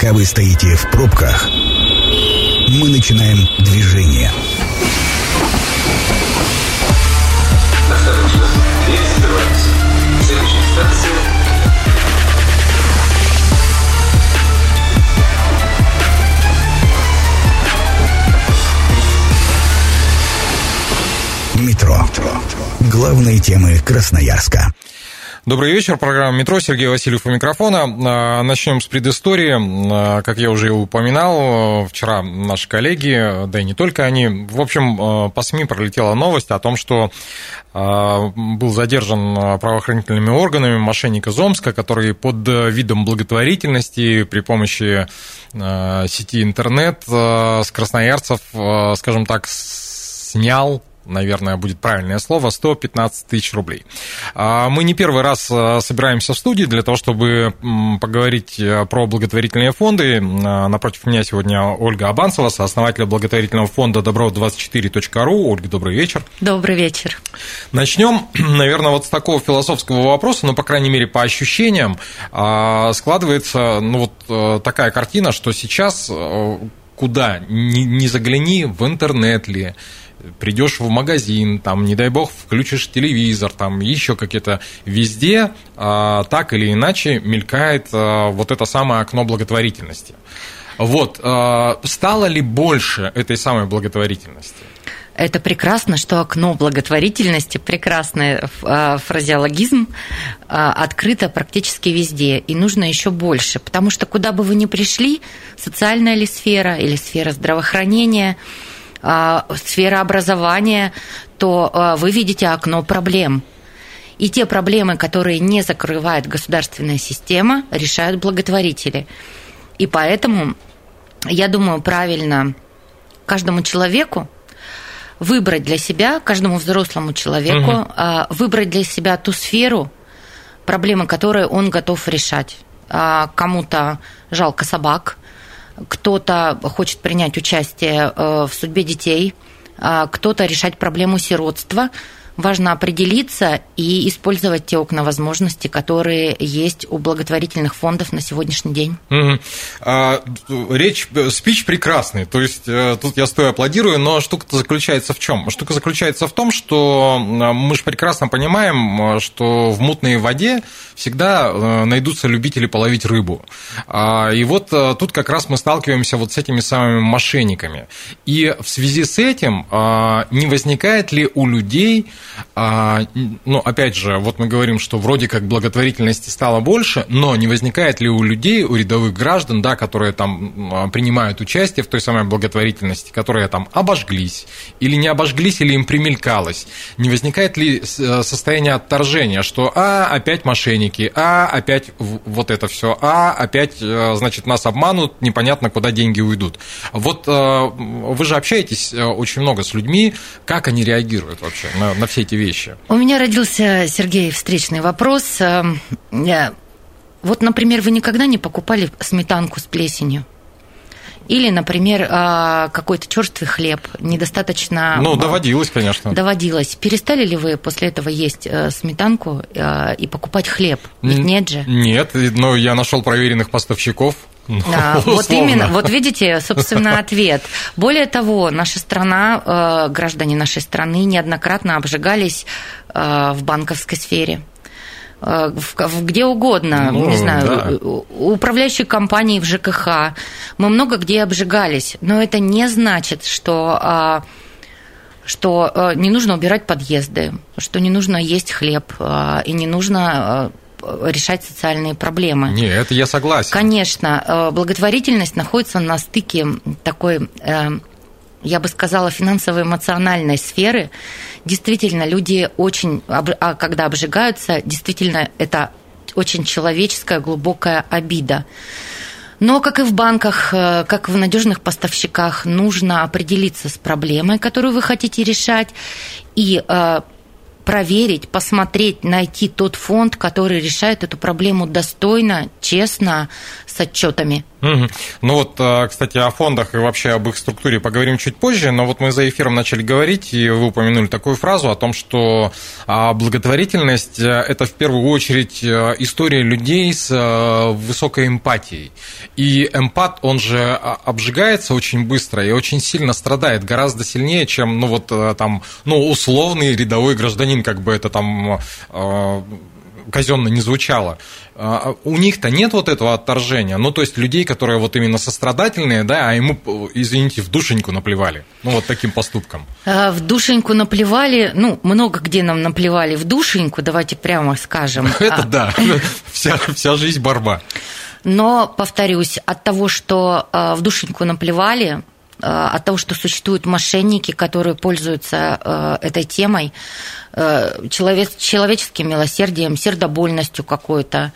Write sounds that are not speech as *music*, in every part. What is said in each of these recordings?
Пока вы стоите в пробках, мы начинаем движение. Осторожно, дверь Метро. Главные темы Красноярска. Добрый вечер, программа «Метро», Сергей Васильев у микрофона. А, Начнем с предыстории. А, Как я уже упоминал, вчера наши коллеги, да и не только они, в общем, а, по СМИ пролетела новость о том, что был задержан правоохранительными органами мошенник из Омска, который под видом благотворительности при помощи сети интернет с красноярцев, скажем так, снял наверное, будет правильное слово, 115 тысяч рублей. А, Мы не первый раз а, собираемся в студии для того, чтобы поговорить а, про благотворительные фонды. А, Напротив меня сегодня Ольга Абанцева, сооснователь благотворительного фонда добро24.ру. Ольга, добрый вечер. Добрый вечер. Начнем, *clears throat* наверное, вот с такого философского вопроса, ну, по крайней мере, по ощущениям, складывается, ну, вот э, такая картина, что сейчас э, куда ни загляни, в интернет ли, придешь в магазин, там, не дай бог, включишь телевизор, там, еще какие-то, везде а, так или иначе мелькает а, вот это самое окно благотворительности. Вот, а, стало ли больше этой самой благотворительности? Это прекрасно, что окно благотворительности, прекрасный э, фразеологизм, э, открыто практически везде. И нужно еще больше. Потому что куда бы вы ни пришли, социальная ли сфера или сфера здравоохранения, э, сфера образования, то э, вы видите окно проблем. И те проблемы, которые не закрывает государственная система, решают благотворители. И поэтому, я думаю, правильно каждому человеку выбрать для себя, каждому взрослому человеку, а, выбрать для себя ту сферу, проблемы которые он готов решать. А, Кому-то жалко собак, кто-то хочет принять участие э, в судьбе детей, а кто-то решать проблему сиротства. Важно определиться и использовать те окна возможностей, которые есть у благотворительных фондов на сегодняшний день. Мгм. А, Речь, спич прекрасный, то есть э, тут я стою аплодирую, но штука-то заключается в чем? Штука заключается в том, что мы же прекрасно понимаем, э, что в мутной воде всегда э, найдутся любители половить рыбу. А, И вот э, тут как раз мы сталкиваемся вот с этими самыми мошенниками. И в связи с этим а, не возникает ли у людей, а, ну, опять же, вот мы говорим, что вроде как благотворительности стало больше, но не возникает ли у людей, у рядовых граждан, да, которые там принимают участие в той самой благотворительности, которые там обожглись, или не обожглись, или им примелькалось, не возникает ли э, состояние отторжения, что а, опять мошенники, а, опять вот это все, а, опять, э, значит, нас обманут, непонятно, куда деньги уйдут. Вот э, вы же общаетесь э, очень много с людьми, как они реагируют вообще на, на все эти вещи? У меня родился, Сергей, встречный вопрос. Эм, Вот, например, вы никогда не покупали сметанку с плесенью? Или, например, а, какой-то черствый хлеб, недостаточно... Ну, доводилось, конечно. Доводилось. Перестали ли вы после этого есть э, сметанку э, и покупать хлеб? Ведь нет же. Нет, но я нашел проверенных поставщиков. *laughs* Ну, Да, вот именно, вот видите, собственно, ответ. Более того, наша страна, э, граждане нашей страны неоднократно обжигались в банковской сфере. Э, где угодно, Ну, не знаю, да. управляющей компании в ЖКХ. Мы много где обжигались, но это не значит, что а, что э, не нужно убирать подъезды, что не нужно есть хлеб э, и не нужно решать социальные проблемы. Не, это я согласен. Конечно, благотворительность находится на стыке такой, э, я бы сказала, финансово-эмоциональной сферы. Действительно, люди очень, а когда обжигаются, действительно, это очень человеческая, глубокая обида. Но, как и в банках, э, как в надежных поставщиках, нужно определиться с проблемой, которую вы хотите решать, и э, проверить, посмотреть, найти тот фонд, который решает эту проблему достойно, честно, с отчетами. Угу. Ну вот, а, кстати, о фондах и вообще об их структуре поговорим чуть позже, но вот мы за эфиром начали говорить, и вы упомянули такую фразу о том, что а, благотворительность – это в первую очередь а, история людей с высокой эмпатией. И эмпат, он же обжигается очень быстро и очень сильно страдает, гораздо сильнее, чем, ну вот там, ну, условный рядовой гражданин, как бы это там казенно не звучало, а, у них-то нет вот этого отторжения. Ну, то есть людей, которые вот именно сострадательные, да, а ему, извините, в душеньку наплевали. Ну, вот таким поступком. А, в душеньку наплевали, ну, много где нам наплевали в душеньку, давайте прямо скажем. *laughs* Это да, *laughs* вся, вся жизнь борьба. Но, повторюсь, от того, что а, в душеньку наплевали, от того, что существуют мошенники, которые пользуются этой темой, Э, человек, человеческим милосердием, сердобольностью какой-то,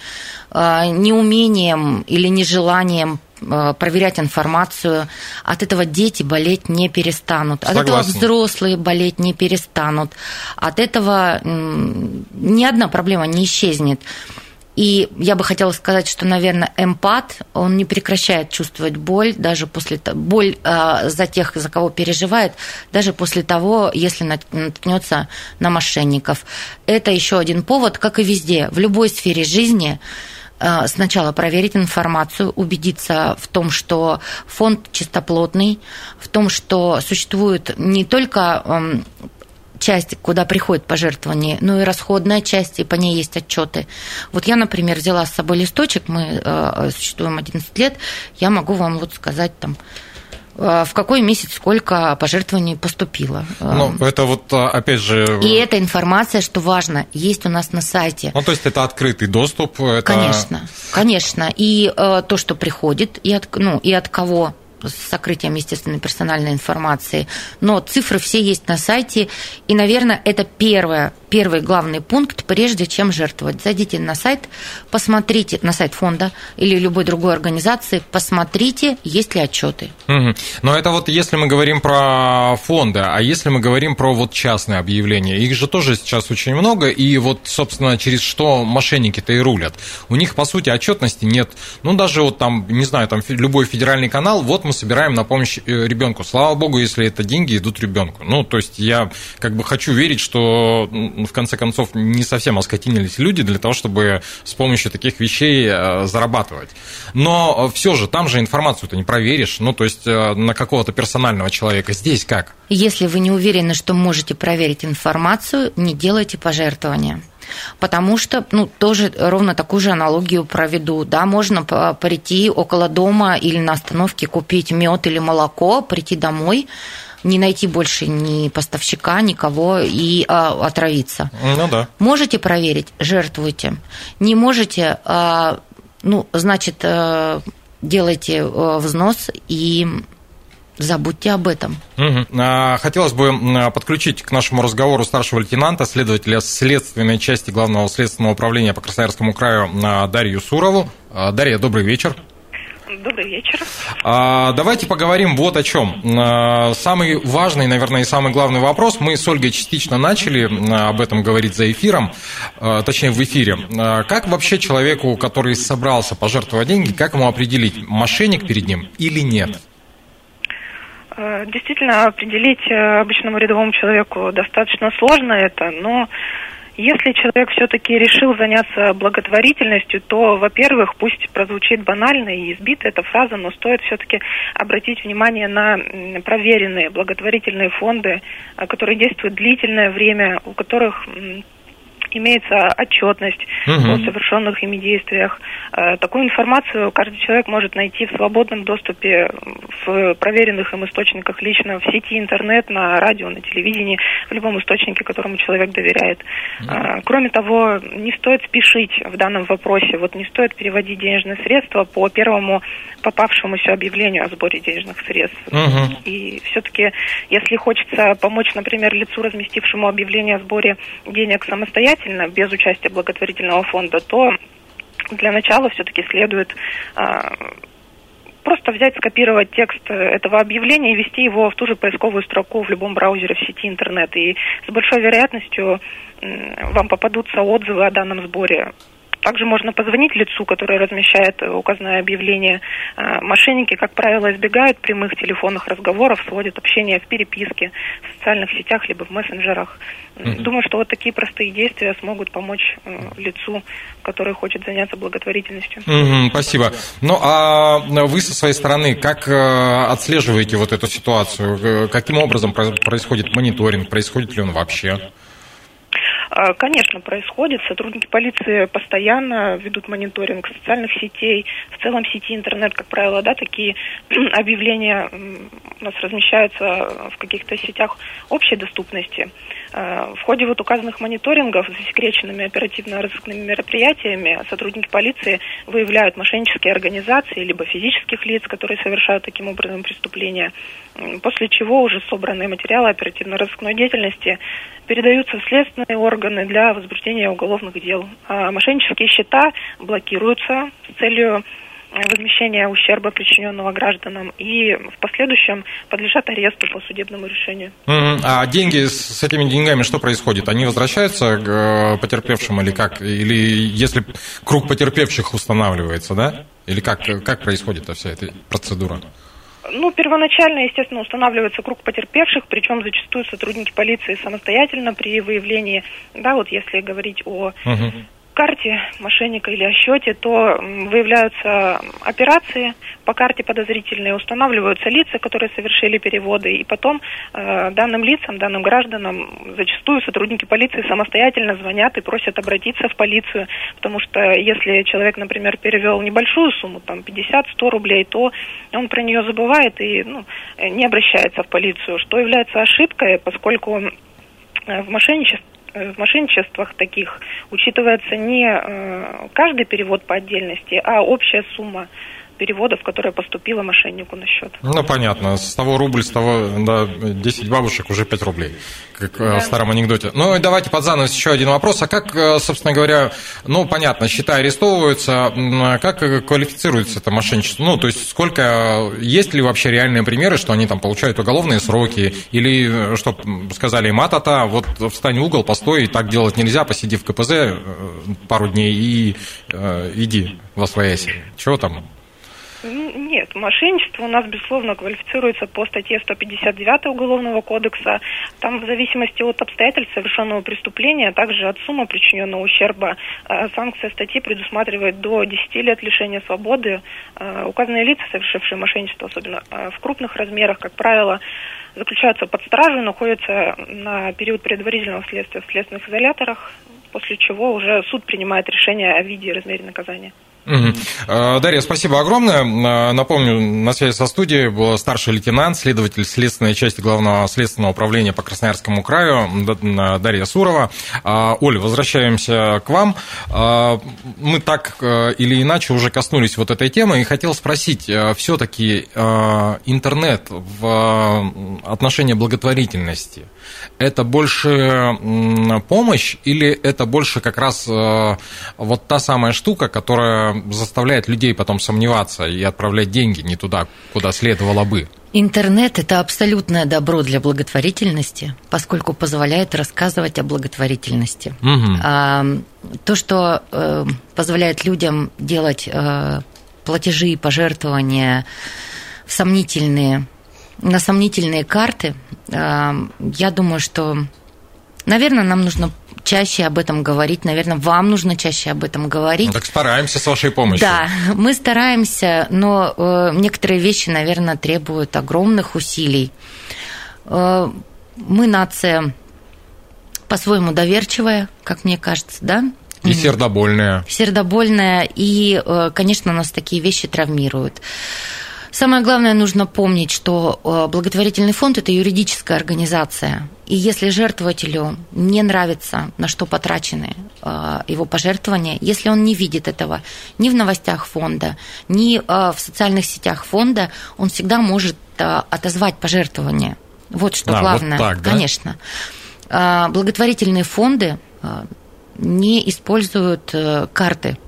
э, неумением или нежеланием э, проверять информацию. От этого дети болеть не перестанут. Согласен. От этого взрослые болеть не перестанут. От этого ни одна проблема не исчезнет. И я бы хотела сказать, что, наверное, эмпат, он не прекращает чувствовать боль, даже после боль э, за тех, за кого переживает, даже после того, если наткнется на мошенников. Это еще один повод, как и везде, в любой сфере жизни э, сначала проверить информацию, убедиться в том, что фонд чистоплотный, в том, что существует не только эм, часть, куда приходят пожертвования, но и расходная часть, и по ней есть отчеты. Вот я, например, взяла с собой листочек, мы э, существуем 11 лет, я могу вам вот сказать там, э, в какой месяц сколько пожертвований поступило. Ну, это вот, э, опять же... И эта информация, что важно, есть у нас на сайте. Ну, то есть это открытый доступ? Это... Конечно, конечно. И э, то, что приходит, и от, ну, и от кого с сокрытием, естественно, персональной информации. Но цифры все есть на сайте. И, наверное, это первое, первый главный пункт, прежде чем жертвовать. Зайдите на сайт, посмотрите, на сайт фонда или любой другой организации, посмотрите, есть ли отчеты. Угу. Но это вот если мы говорим про фонды, а если мы говорим про вот частные объявления, их же тоже сейчас очень много, и вот, собственно, через что мошенники-то и рулят. У них, по сути, отчетности нет. Ну, даже вот там, не знаю, там любой федеральный канал, вот мы мы собираем на помощь э, ребенку. Слава богу, если это деньги идут ребенку. Ну, то есть я как бы хочу верить, что в конце концов не совсем оскотинились люди для того, чтобы с помощью таких вещей э, зарабатывать. Но все же, там же информацию ты не проверишь, ну, то есть э, на какого-то персонального человека. Здесь как? Если вы не уверены, что можете проверить информацию, не делайте пожертвования. Потому что, ну, тоже ровно такую же аналогию проведу. Да, можно прийти около дома или на остановке купить мед или молоко, прийти домой, не найти больше ни поставщика, никого и а, отравиться. Ну да. Можете проверить, жертвуйте. Не можете, а, ну, значит, а, делайте а, взнос и Забудьте об этом. Угу. Хотелось бы подключить к нашему разговору старшего лейтенанта, следователя следственной части Главного следственного управления по Красноярскому краю Дарью Сурову. А, Дарья, добрый вечер. Добрый вечер. Давайте поговорим вот о чем. Самый важный, наверное, и самый главный вопрос. Мы с Ольгой частично начали об этом говорить за эфиром, точнее в эфире. Как вообще человеку, который собрался пожертвовать деньги, как ему определить, мошенник перед ним или нет? Э, действительно, определить э, обычному рядовому человеку достаточно сложно это, но если человек все-таки решил заняться благотворительностью, то, во-первых, пусть прозвучит банально и избита эта фраза, но стоит все-таки обратить внимание на проверенные благотворительные фонды, э, которые действуют длительное время, у которых имеется отчетность угу. о совершенных ими действиях. Э, такую информацию каждый человек может найти в свободном доступе в проверенных им источниках лично в сети интернет, на радио, на телевидении, в любом источнике, которому человек доверяет. Угу. Кроме того, не стоит спешить в данном вопросе. Вот не стоит переводить денежные средства по первому попавшемуся объявлению о сборе денежных средств. Угу. И все-таки, если хочется помочь, например, лицу, разместившему объявление о сборе денег самостоятельно, без участия благотворительного фонда, то для начала все-таки следует а, просто взять, скопировать текст этого объявления и ввести его в ту же поисковую строку в любом браузере в сети интернет. И с большой вероятностью вам попадутся отзывы о данном сборе также можно позвонить лицу, которое размещает указанное объявление. Э, мошенники, как правило, избегают прямых телефонных разговоров, сводят общение в переписке, в социальных сетях, либо в мессенджерах. Mm-hmm. Думаю, что вот такие простые действия смогут помочь э, лицу, который хочет заняться благотворительностью. Mm-hmm, спасибо. Ну, а вы со своей стороны как отслеживаете вот эту ситуацию? Каким образом происходит мониторинг? Происходит ли он вообще? А, конечно, происходит. Сотрудники полиции постоянно ведут мониторинг социальных сетей, в целом сети интернет, как правило, да, такие *clears throat* объявления у нас размещаются в каких-то сетях общей доступности. А, в ходе вот указанных мониторингов с засекреченными оперативно-розыскными мероприятиями сотрудники полиции выявляют мошеннические организации либо физических лиц, которые совершают таким образом преступления, после чего уже собранные материалы оперативно-розыскной деятельности передаются в следственные органы для возбуждения уголовных дел. А мошеннические счета блокируются с целью возмещения ущерба, причиненного гражданам, и в последующем подлежат аресту по судебному решению. А деньги с этими деньгами что происходит? Они возвращаются к э, потерпевшим или как? Или если круг потерпевших устанавливается, да? Или как, как происходит вся эта процедура? Ну, первоначально, естественно, устанавливается круг потерпевших, причем зачастую сотрудники полиции самостоятельно при выявлении, да, вот если говорить о угу карте мошенника или о счете, то выявляются операции по карте подозрительные, устанавливаются лица, которые совершили переводы, и потом э, данным лицам, данным гражданам зачастую сотрудники полиции самостоятельно звонят и просят обратиться в полицию, потому что если человек, например, перевел небольшую сумму, там 50-100 рублей, то он про нее забывает и ну, не обращается в полицию, что является ошибкой, поскольку э, в мошенничестве в мошенничествах таких учитывается не э, каждый перевод по отдельности, а общая сумма переводов, которая поступила мошеннику на счет. Ну, понятно. С того рубль, с того, да, 10 бабушек уже 5 рублей, как да. в старом анекдоте. Ну, и давайте под занавес еще один вопрос. А как, э, собственно говоря, ну, понятно, счета арестовываются, а как квалифицируется это мошенничество? Ну, то есть, сколько, есть ли вообще реальные примеры, что они там получают уголовные сроки, или, э, что сказали им, а-та-та, вот встань в угол, постой, так делать нельзя, посиди в КПЗ э, пару дней и э, иди во свояси. Чего там нет, мошенничество у нас, безусловно, квалифицируется по статье 159 Уголовного кодекса. Там в зависимости от обстоятельств совершенного преступления, а также от суммы причиненного ущерба, э, санкция статьи предусматривает до 10 лет лишения свободы. Э, указанные лица, совершившие мошенничество, особенно э, в крупных размерах, как правило, заключаются под стражей, находятся на период предварительного следствия в следственных изоляторах, после чего уже суд принимает решение о виде и размере наказания. Угу. Дарья, спасибо огромное. А, напомню, на связи со студией был старший лейтенант, следователь следственной части Главного следственного управления по Красноярскому краю Дарья Сурова. А, Оля, возвращаемся к вам. Мы так или иначе уже коснулись вот этой темы и хотел спросить, все-таки интернет в отношении благотворительности – это больше помощь или это больше как раз э, вот та самая штука, которая заставляет людей потом сомневаться и отправлять деньги не туда, куда следовало бы? Интернет – это абсолютное добро для благотворительности, поскольку позволяет рассказывать о благотворительности. Угу. А, то, что э, позволяет людям делать э, платежи и пожертвования в сомнительные на сомнительные карты. А, я думаю, что, наверное, нам нужно чаще об этом говорить. Наверное, вам нужно чаще об этом говорить. Ну, так стараемся с вашей помощью. Да, мы стараемся, но э, некоторые вещи, наверное, требуют огромных усилий. Э, мы нация по-своему доверчивая, как мне кажется, да? И сердобольная. Сердобольная, и, э, конечно, нас такие вещи травмируют. Самое главное, нужно помнить, что э, благотворительный фонд – это юридическая организация. И если жертвователю не нравится, на что потрачены э, его пожертвования, если он не видит этого ни в новостях фонда, ни э, в социальных сетях фонда, он всегда может отозвать пожертвования. Вот что а, главное. Вот так, да? Конечно. Благотворительные фонды не используют карты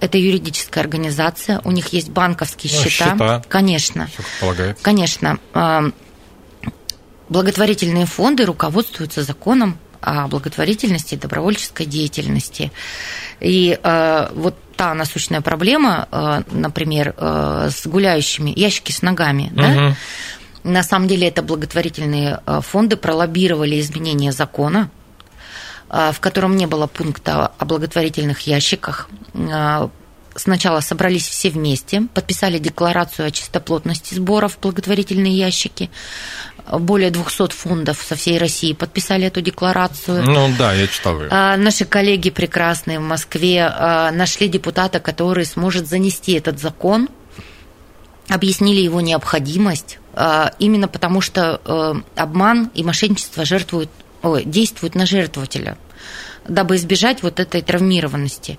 это юридическая организация, у них есть банковские ну, счета. счета. Конечно. Конечно. А, благотворительные фонды руководствуются законом о благотворительности и добровольческой деятельности. И э, вот та насущная проблема, э, например, э, с гуляющими, ящики с ногами, угу. да? На самом деле это благотворительные фонды пролоббировали изменение закона, в котором не было пункта о благотворительных ящиках. Э, сначала собрались все вместе, подписали декларацию о чистоплотности сборов в благотворительные ящики. Более 200 фондов со всей России подписали эту декларацию. Ну да, я читал ее. Наши коллеги прекрасные в Москве нашли депутата, который сможет занести этот закон, объяснили его необходимость, именно потому что обман и мошенничество жертвуют, ой, действуют на жертвователя, дабы избежать вот этой травмированности.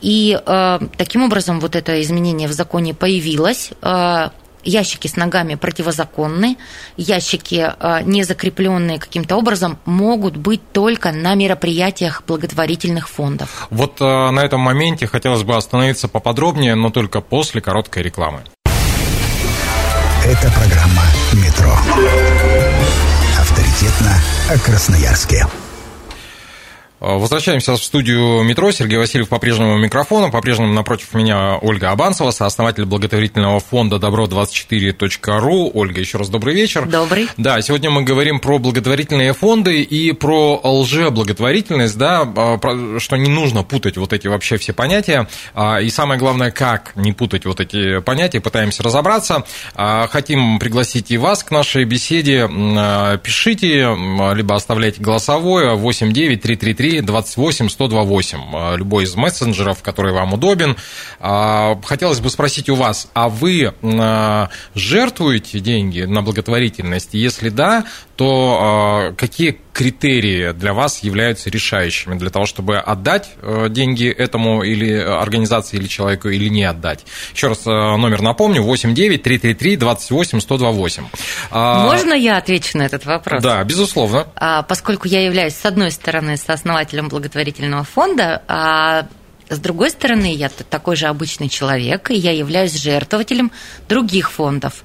И э, таким образом вот это изменение в законе появилось. Э, ящики с ногами противозаконны, ящики, э, не закрепленные каким-то образом, могут быть только на мероприятиях благотворительных фондов. Вот э, на этом моменте хотелось бы остановиться поподробнее, но только после короткой рекламы. Это программа «Метро». Авторитетно о Красноярске. Э, возвращаемся в студию метро. Сергей Васильев по-прежнему микрофона. По-прежнему напротив меня Ольга Абанцева, сооснователь благотворительного фонда добро24.ру. Ольга, еще раз добрый вечер. Добрый. Да, сегодня мы говорим про благотворительные фонды и про лжеблаготворительность, да, а, что не нужно путать вот эти вообще все понятия. А, и самое главное, как не путать вот эти понятия, пытаемся разобраться. А, хотим пригласить и вас к нашей беседе. Пишите, либо оставляйте голосовое 89333 3 28 128, любой из мессенджеров, который вам удобен. А, хотелось бы спросить у вас, а вы а, жертвуете деньги на благотворительность? Если да, то а, какие критерии для вас являются решающими для того, чтобы отдать э, деньги этому или организации, или человеку, или не отдать? Еще раз э, номер напомню, 89 333 28 128. Можно я отвечу на этот вопрос? Да, безусловно. Поскольку я являюсь, с одной стороны, сооснователем благотворительного фонда, а с другой стороны, я такой же обычный человек, и я являюсь жертвователем других фондов.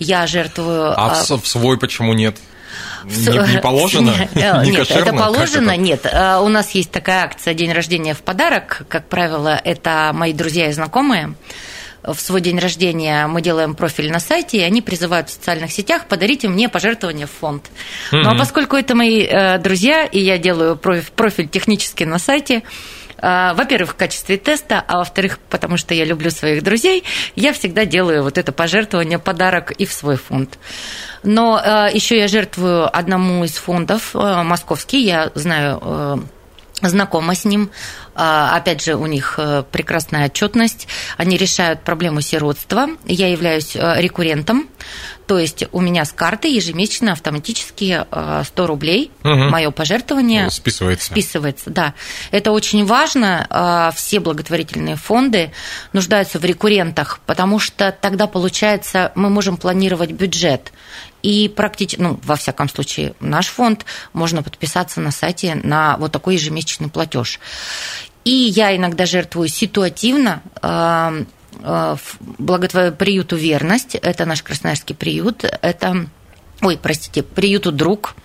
Я жертвую... А в свой почему нет? Не, не положено? *laughs* Не нет, это положено, это? нет. А, у нас есть такая акция «День рождения в подарок». Как правило, это мои друзья и знакомые в свой день рождения мы делаем профиль на сайте, и они призывают в социальных сетях подарите мне пожертвование в фонд. Mm-hmm. Ну а поскольку это мои э, друзья, и я делаю профиль технически на сайте, во-первых, в качестве теста, а во-вторых, потому что я люблю своих друзей, я всегда делаю вот это пожертвование, подарок и в свой фонд. Но а, еще я жертвую одному из фондов, а, московский, я знаю знакома с ним. Опять же, у них прекрасная отчетность. Они решают проблему сиротства. Я являюсь рекуррентом. То есть у меня с карты ежемесячно автоматически 100 рублей, угу. мое пожертвование списывается. Списывается, да. Это очень важно. Все благотворительные фонды нуждаются в рекуррентах, потому что тогда, получается, мы можем планировать бюджет. И практически, ну, во всяком случае, наш фонд можно подписаться на сайте на вот такой ежемесячный платеж. И я иногда жертвую ситуативно э, э, приюту «Верность». Это наш красноярский приют. Это, ой, простите, приюту «Друг».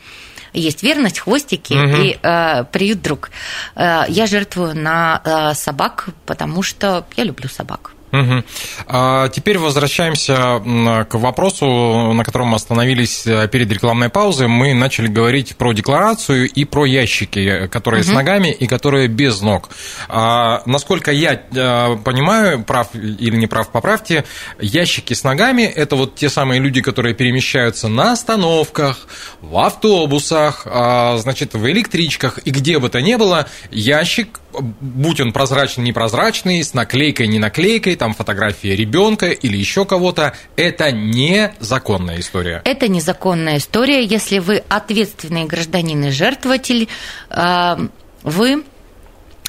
Есть верность, хвостики угу. и э, приют друг. Э, я жертвую на э, собак, потому что я люблю собак. Угу. А теперь возвращаемся к вопросу, на котором мы остановились э, перед рекламной паузой. Мы начали говорить про декларацию и про ящики, которые угу. с ногами и которые без ног. А, насколько я э, понимаю, прав или не прав, поправьте, ящики с ногами – это вот те самые люди, которые перемещаются на остановках, в автобусах, а, значит, в электричках и где бы то ни было, ящик будь он прозрачный, непрозрачный, с наклейкой, не наклейкой, там фотография ребенка или еще кого-то, это незаконная история. Это незаконная история, если вы ответственный гражданин и жертвователь, э, вы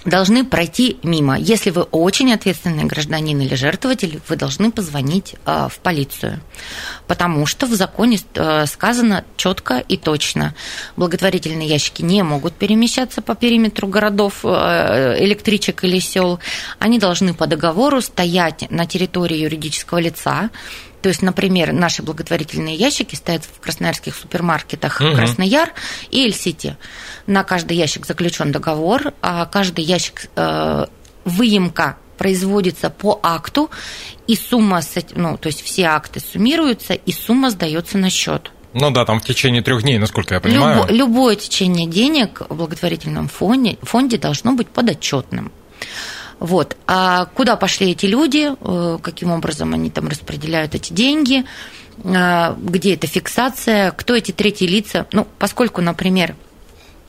должны пройти мимо. Если вы очень ответственный гражданин или жертвователь, вы должны позвонить э, в полицию, потому что в законе э, сказано четко и точно. Благотворительные ящики не могут перемещаться по периметру городов, э, электричек или сел. Они должны по договору стоять на территории юридического лица, То есть, например, наши благотворительные ящики стоят в красноярских супермаркетах Мгм. Краснояр и Эль-Сити. На каждый ящик заключен договор, а каждый ящик э, выемка производится по акту, и сумма, ну, то есть все акты суммируются, и сумма сдается на счет. Ну да, там в течение трех дней, насколько я понимаю. Любо- любое течение денег в благотворительном фонде, фонде должно быть подотчетным. Вот. А куда пошли эти люди, э, каким образом они там распределяют эти деньги, э, где эта фиксация, кто эти третьи лица. Ну, поскольку, например,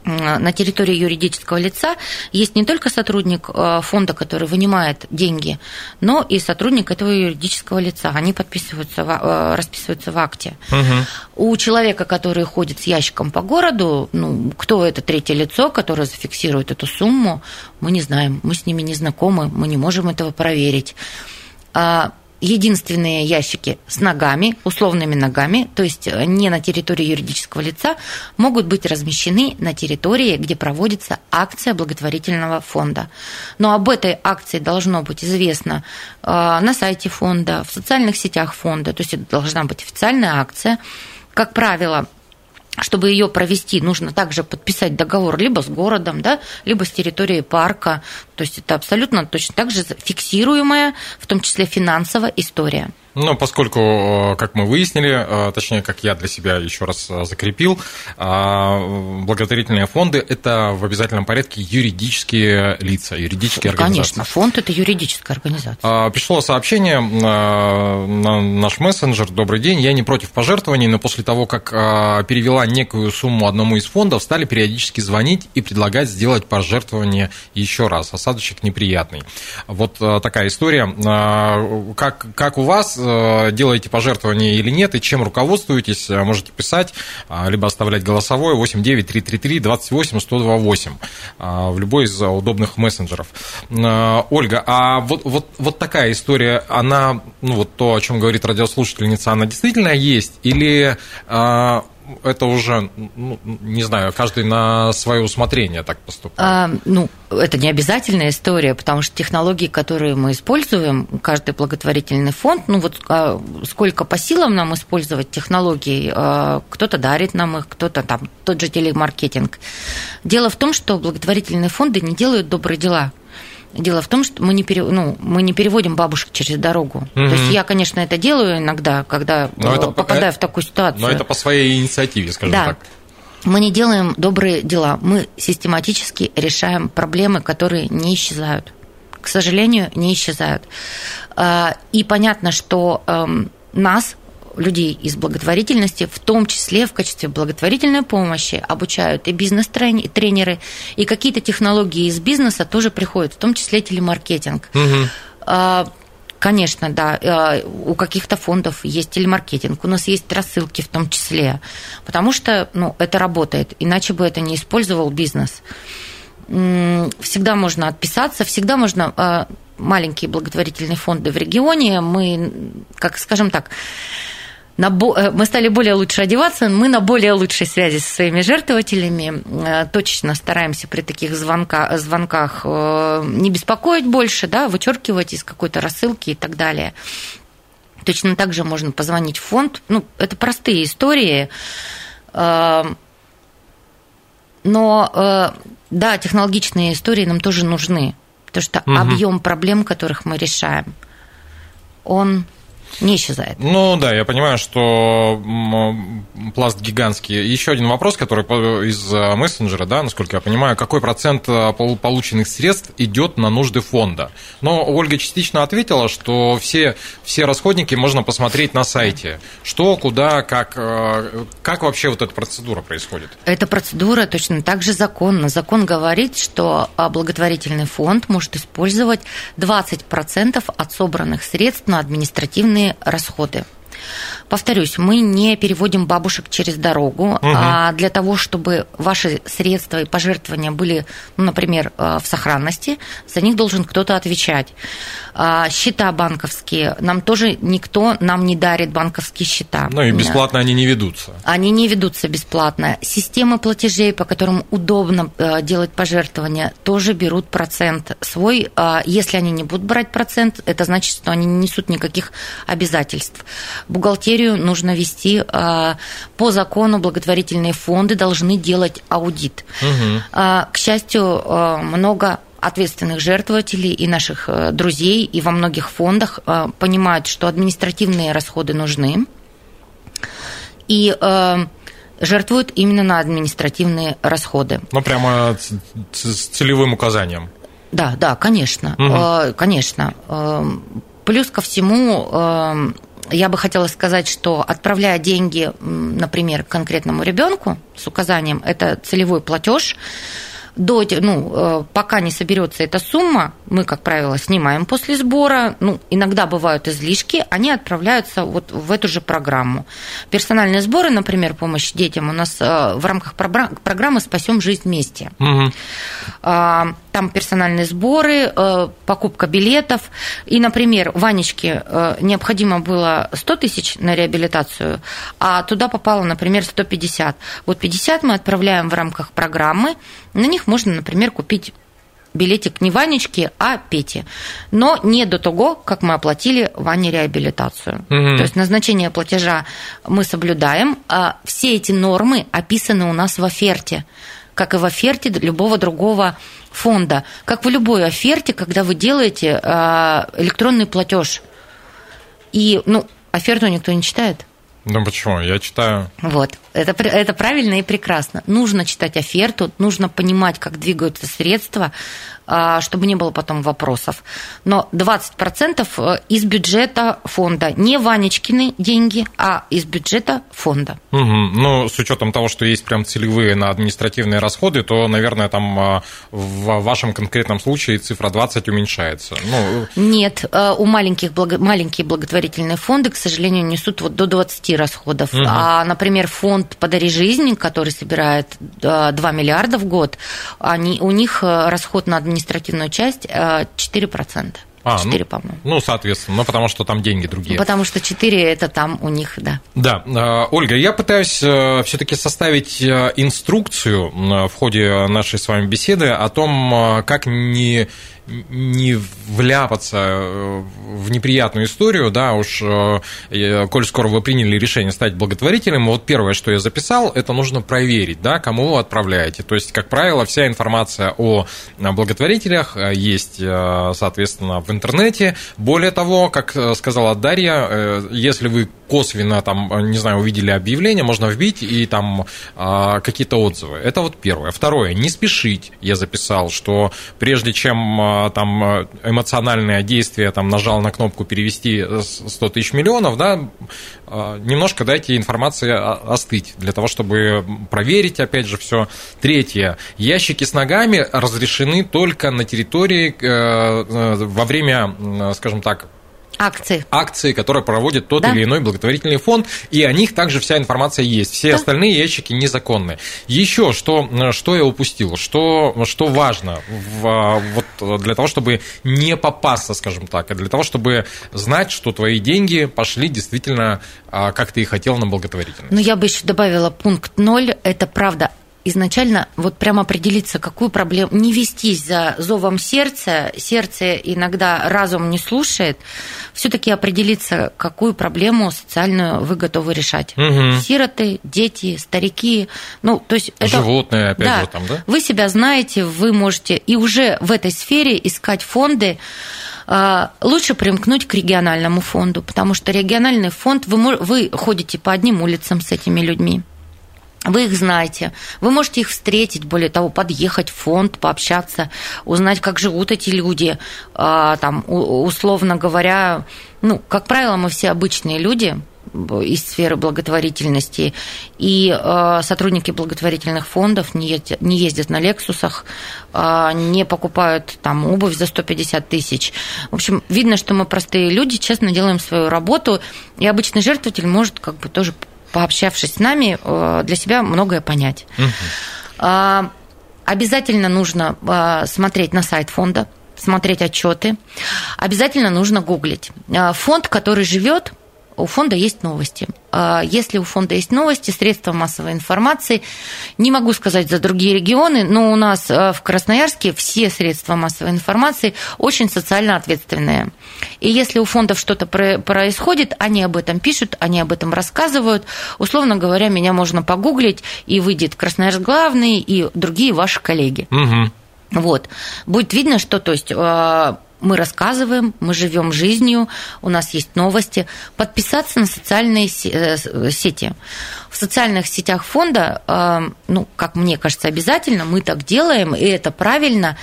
на территории юридического лица есть не только сотрудник э, фонда, который вынимает деньги, но и сотрудник этого юридического лица. Они подписываются, а- э, расписываются в акте. Мгм. У человека, который ходит с ящиком по городу, ну, кто это третье лицо, которое зафиксирует эту сумму, мы не знаем, мы с ними не знакомы, мы не можем этого проверить. Единственные ящики с ногами, условными ногами, то есть э, не на территории юридического лица, могут быть размещены на территории, где проводится акция благотворительного фонда. Но об этой акции должно быть известно э, на сайте фонда, в социальных сетях фонда, то есть это должна быть официальная акция. Как правило, чтобы ее провести, нужно также подписать договор либо с городом, да, либо с территорией парка. То есть это абсолютно точно так же фиксируемая, в том числе финансовая история. Ну, поскольку, э, как мы выяснили, э, точнее, как я для себя еще раз э, закрепил, благотворительные фонды – это в обязательном порядке юридические лица, юридические Ну, организации. Конечно, фонд это юридическая организация. А, Пришло сообщение на наш мессенджер. Добрый день. Я не против пожертвований, но после того, как перевела некую сумму одному из фондов, стали периодически звонить и предлагать сделать пожертвование еще раз. Осадочек неприятный. Вот такая история. Как, как у вас делаете пожертвования или нет, и чем руководствуетесь, а, можете писать, а, либо оставлять голосовое 89333 28 1028 а, в любой из удобных мессенджеров. А, Ольга, а вот, вот, вот такая история, она, ну вот то, о чем говорит радиослушательница, она действительно есть? Или это уже, ну, не знаю, каждый на свое усмотрение так поступает? А, ну, это не обязательная история, потому что технологии, которые мы используем, каждый благотворительный фонд, ну вот а, сколько по силам нам использовать технологий, а, кто-то дарит нам их, кто-то там, тот же телемаркетинг. Дело в том, что благотворительные фонды не делают добрые дела. Дело в том, что мы не, пере, ну, мы не переводим бабушек через дорогу. Мгм. То есть я, конечно, это делаю иногда, когда Но э, это по- попадаю в такую ситуацию. Но это по своей инициативе, скажем Да. так. Мы не делаем добрые дела, мы систематически решаем проблемы, которые не исчезают. К сожалению, не исчезают. А, И понятно, что эм, нас, людей из благотворительности, в том числе в качестве благотворительной помощи обучают и бизнес-тренеры, и какие-то технологии из бизнеса тоже приходят, в том числе телемаркетинг. А, Конечно, да. э, У каких-то фондов есть телемаркетинг, у нас есть рассылки в том числе, потому что ну, это работает, иначе бы это не использовал бизнес. Всегда можно отписаться, всегда можно э, маленькие благотворительные фонды в регионе. Мы, как скажем так, на бо- э, мы стали более лучше одеваться, мы на более лучшей связи со своими жертвователями. Э, Точечно стараемся при таких звонка, звонках э, не беспокоить больше, да, вычеркивать из какой-то рассылки и так далее. Точно так же можно позвонить в фонд. Ну, это простые истории. Но, да, технологичные истории нам тоже нужны. Потому что Мгм. объем проблем, которых мы решаем, он не исчезает. Ну да, я понимаю, что пласт гигантский. Еще один вопрос, который из э, мессенджера, да, насколько я понимаю, какой процент э, пол- полученных средств идет на нужды фонда? Но Ольга частично ответила, что все, все расходники можно посмотреть на сайте. Что, куда, как, э, как вообще вот эта процедура происходит? Эта процедура точно так же законна. Закон говорит, что а, благотворительный фонд может использовать 20% от собранных средств на административные расходы. Повторюсь, мы не переводим бабушек через дорогу. А для того, чтобы ваши средства и пожертвования были, ну, например, э, в сохранности, за них должен кто-то отвечать. А, Счета банковские, нам тоже никто нам не дарит банковские счета. Ну и бесплатно они не ведутся. Они не ведутся бесплатно. Системы платежей, по которым удобно э, делать пожертвования, тоже берут процент свой. А Если они не будут брать процент, это значит, что они не несут никаких обязательств. Бухгалтерию нужно вести э, по закону. Благотворительные фонды должны делать аудит. А, К счастью, э, много ответственных жертвователей и наших э, друзей и во многих фондах понимают, что административные расходы нужны и жертвуют именно на административные расходы. Ну, прямо с целевым указанием. Да, да, конечно, э, конечно. Эм, Плюс ко всему, эм, я бы хотела сказать, что отправляя деньги, например, конкретному ребенку с указанием, это целевой платеж, до, ну, э, пока не соберется эта сумма, мы, как правило, снимаем после сбора. Ну, иногда бывают излишки, они отправляются вот в эту же программу. Персональные сборы, например, помощь детям у нас э, в рамках програ- программы «Спасем жизнь вместе». А, Там персональные сборы, э, покупка билетов. И, например, Ванечке необходимо было 100 тысяч на реабилитацию, а туда попало, например, 150. Вот 50 мы отправляем в рамках программы. На них можно, например, купить билетик не Ванечке, а Пете. Но не до того, как мы оплатили Ване реабилитацию. Мгм. То есть назначение платежа мы соблюдаем. А все эти нормы описаны у нас в оферте как и в оферте любого другого фонда. Как в любой оферте, когда вы делаете э, электронный платеж. И, ну, оферту никто не читает. Ну, почему? Я читаю. Вот. Это, это правильно и прекрасно. Нужно читать оферту, нужно понимать, как двигаются средства, чтобы не было потом вопросов. Но 20% из бюджета фонда. Не Ванечкины деньги, а из бюджета фонда. Мгм. Ну, с учетом того, что есть прям целевые на административные расходы, то, наверное, там а, в вашем конкретном случае цифра 20 уменьшается. Ну, Нет, э, у маленьких благо- маленькие благотворительные фонды, к сожалению, несут вот до 20 расходов. Мгм. А, например, фонд «Подари жизнь», который собирает э, 2 миллиарда в год, они, у них э, расход на административную часть э, 4%. а, 4, ну, по-моему. ну, соответственно, ну, потому что там деньги другие. Потому что 4 это там у них, да. Да, э, Ольга, я пытаюсь все-таки составить э, инструкцию э, в ходе нашей с вами беседы о том, э, как не не вляпаться э, в неприятную историю, да, уж, э, коль скоро вы приняли решение стать благотворителем, вот первое, что я записал, это нужно проверить, да, кому вы отправляете. То есть, как правило, вся информация о благотворителях э, есть, соответственно, в интернете. Более того, как сказала Дарья, если вы косвенно там, не знаю, увидели объявление, можно вбить и там какие-то отзывы. Это вот первое. Второе, не спешить. Я записал, что прежде чем там э, эмоциональное действие, там нажал на кнопку перевести э, с- 100 тысяч миллионов, да, а, немножко дайте информации остыть для того, чтобы проверить, опять же, все. Третье, ящики с ногами разрешены только на территории э, э, во время, э, скажем так, Акции. акции, которые проводит тот Да. или иной благотворительный фонд, и о них также вся информация есть. Все Да. остальные ящики незаконные. Еще что, что я упустил, что, что важно в, а, вот, для того, чтобы не попасться, скажем так, и для того, чтобы знать, что твои деньги пошли действительно, а, как ты и хотел, на благотворительность. Но я бы еще добавила пункт ноль. Это правда. Изначально вот прям определиться, какую проблему, не вестись за зовом сердца, сердце иногда разум не слушает, все-таки определиться, какую проблему социальную вы готовы решать. Мгм. Сироты, дети, старики, ну, то есть это... Животные, опять Да. же, там, да? Вы себя знаете, вы можете и уже в этой сфере искать фонды. А, Лучше примкнуть к региональному фонду, потому что региональный фонд, вы, вы ходите по одним улицам с этими людьми. Вы их знаете, вы можете их встретить, более того, подъехать в фонд, пообщаться, узнать, как живут эти люди, А, там, условно говоря, ну, как правило, мы все обычные люди, из сферы благотворительности, и э, сотрудники благотворительных фондов не ездят, на Лексусах, э, не покупают там обувь за 150 тысяч. В общем, видно, что мы простые люди, честно делаем свою работу, и обычный жертвователь может как бы тоже пообщавшись с нами, э, для себя многое понять. Угу. Обязательно нужно смотреть на сайт фонда, смотреть отчеты. Обязательно нужно гуглить. Фонд, который живет, у фонда есть новости. А, если у фонда есть новости, средства массовой информации, не могу сказать за другие регионы, но у нас а, в Красноярске все средства массовой информации очень социально ответственные. И если у фондов что-то происходит, они об этом пишут, они об этом рассказывают. Условно говоря, меня можно погуглить, и выйдет Красноярск главный, и другие ваши коллеги. Угу. Вот. Будет видно, что то есть а, мы рассказываем, мы живем жизнью, у нас есть новости. Подписаться на социальные э, сети. В социальных сетях фонда, э, ну, как мне кажется, обязательно, мы так делаем, и это правильно.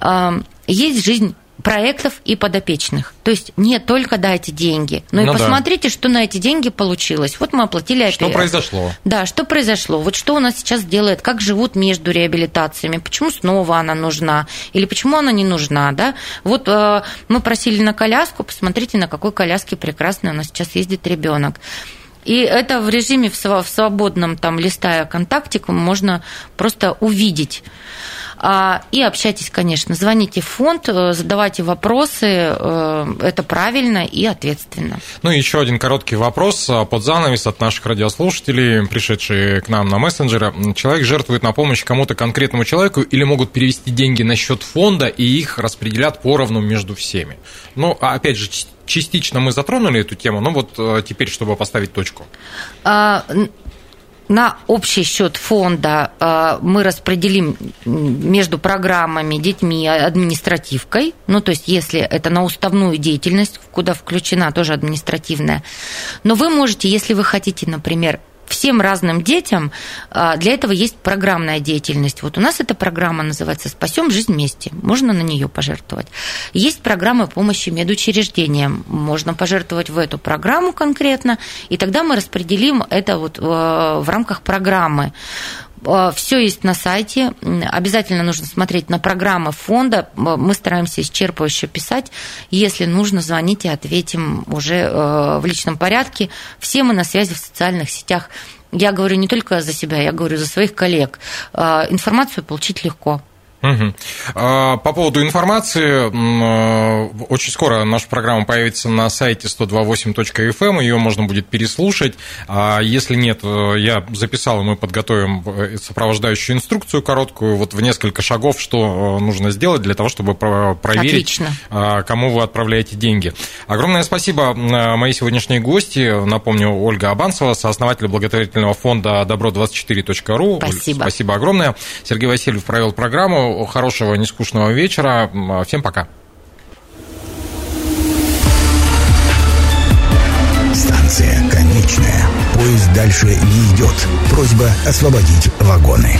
Э, есть жизнь проектов и подопечных. То есть не только дайте деньги, но ну и посмотрите, да. что на эти деньги получилось. Вот мы оплатили Что это. произошло? Да, что произошло. Вот что у нас сейчас делает, как живут между реабилитациями, почему снова она нужна или почему она не нужна, да? Вот э, мы просили на коляску, посмотрите, на какой коляске прекрасной у нас сейчас ездит ребенок. И это в режиме в свободном, там, листая контактиком, можно просто увидеть. А, и общайтесь, конечно, звоните в фонд, э, задавайте вопросы, э, это правильно и ответственно. Ну и еще один короткий вопрос а, под занавес от наших радиослушателей, пришедшие к нам на мессенджеры. Человек жертвует на помощь кому-то конкретному человеку или могут перевести деньги на счет фонда и их распределят поровну между всеми. Ну, а опять же, частично мы затронули эту тему, но вот э, теперь, чтобы поставить точку. А, на общий счет фонда э, мы распределим между программами, детьми, административкой. Ну, то есть, если это на уставную деятельность, куда включена тоже административная. Но вы можете, если вы хотите, например, всем разным детям а, для этого есть программная деятельность. Вот у нас эта программа называется «Спасем жизнь вместе». Можно на нее пожертвовать. Есть программа помощи медучреждениям. Можно пожертвовать в эту программу конкретно, и тогда мы распределим это вот э, в рамках программы. Э, Все есть на сайте. Обязательно нужно смотреть на программы фонда. Мы стараемся исчерпывающе писать. Если нужно, звоните, ответим уже э, в личном порядке. Все мы на связи в социальных сетях. Я говорю не только за себя, я говорю за своих коллег. Информацию получить легко. Угу. По поводу информации, э, очень скоро наша программа появится на сайте 128.fm, эм, ее можно будет переслушать. А если нет, э, я записал, и мы подготовим э, сопровождающую инструкцию короткую, вот в несколько шагов, что нужно сделать для того, чтобы проверить, Отлично. кому вы отправляете деньги. Огромное спасибо моей сегодняшней гости, напомню, Ольга Абанцева, сооснователь благотворительного фонда добро24.ру. Спасибо. Спасибо огромное. Сергей Васильев провел программу хорошего, нескучного вечера. Всем пока. Станция конечная. Поезд дальше не идет. Просьба освободить вагоны.